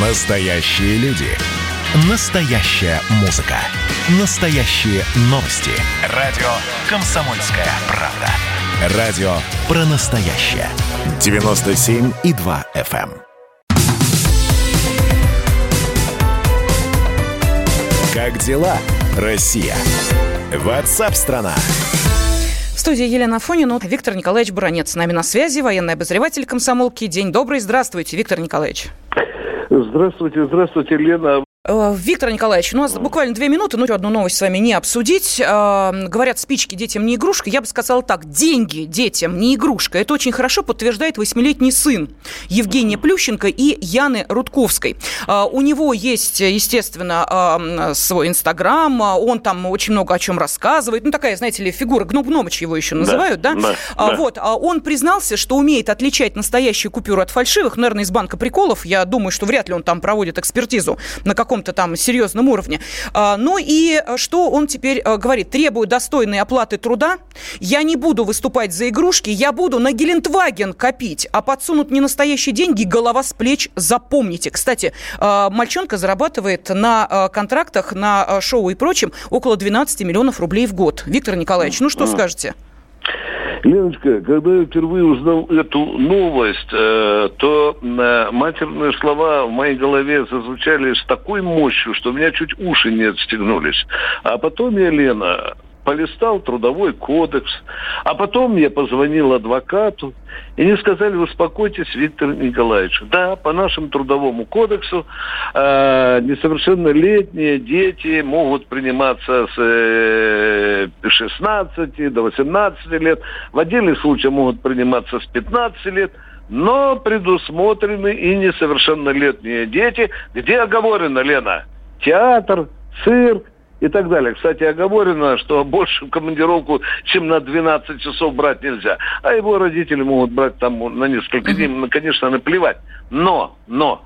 Настоящие люди. Настоящая музыка. Настоящие новости. Радио «Комсомольская правда». Радио про настоящее. 97,2 FM. эм. Как дела, Россия? Ватсап-страна! В студии Елена Фонина, Виктор Николаевич Буранец с нами на связи, военный обозреватель комсомолки. День добрый, здравствуйте, Виктор Николаевич. Здравствуйте, здравствуйте, Лена. Э, Виктор Николаевич, у нас буквально две минуты, ну, одну новость с вами не обсудить. Э, Говорят, спички детям не игрушка. Я бы сказала так, деньги детям не игрушка. Это очень хорошо подтверждает восьмилетний сын Евгения Плющенко и Яны Рудковской. Э, У него есть, естественно, свой Инстаграм, он там очень много о чем рассказывает. Ну, такая, знаете ли, фигура, Гном Гномыч его еще называют, да? да, да. Вот, а он признался, что умеет отличать настоящую купюру от фальшивых, наверное, из банка приколов. Я думаю, что вряд ли он там проводит экспертизу на каком-то там серьезном уровне. А, Ну и а, что он теперь а, говорит? Требую достойной оплаты труда. Я не буду выступать за игрушки, я буду на Гелендваген копить, а подсунут не настоящие деньги, голова с плеч запомните. Кстати, а, мальчонка зарабатывает на а, контрактах, на а, шоу и прочем около 12 миллионов рублей в год. Виктор Николаевич, ну что скажете? Леночка, когда я впервые узнал эту новость, э, то э, матерные слова в моей голове зазвучали с такой мощью, что у меня чуть уши не отстегнулись. А потом я, Лена, полистал трудовой кодекс, а потом я позвонил адвокату, и мне сказали, успокойтесь, Виктор Николаевич. Да, по нашему трудовому кодексу э, несовершеннолетние дети могут приниматься с э, 16 до 18 лет, в отдельных случаях могут приниматься с 15 лет, но предусмотрены и несовершеннолетние дети, где оговорено, Лена, театр, цирк, и так далее. Кстати, оговорено, что больше в командировку, чем на 12 часов брать нельзя. А его родители могут брать там на несколько дней, конечно, наплевать. Но, но,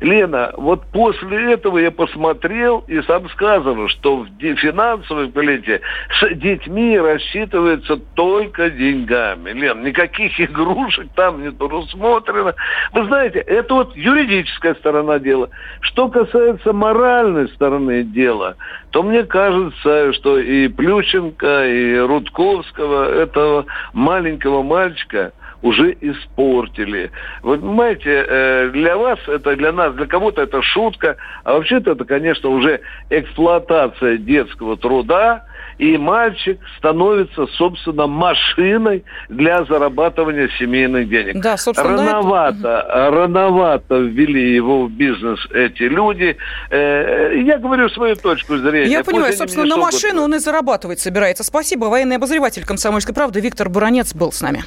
Лена, вот после этого я посмотрел и сам сказал, что в финансовой политике с детьми рассчитывается только деньгами. Лен, никаких игрушек там не предусмотрено. Вы знаете, это вот юридическая сторона дела. Что касается моральной стороны дела, то мне кажется, что и Плющенко, и Рудковского, этого маленького мальчика, уже испортили. Вы понимаете, э, для вас это, для нас, для кого-то это шутка, а вообще-то это, конечно, уже эксплуатация детского труда, и мальчик становится, собственно, машиной для зарабатывания семейных денег. Да, собственно, да, это- рановато, рановато ввели его в бизнес эти люди. Э, Я говорю свою точку зрения. Я Пусть понимаю, собственно, на машину он и зарабатывать собирается. Спасибо. Военный обозреватель комсомольской правды Виктор Буранец был с нами.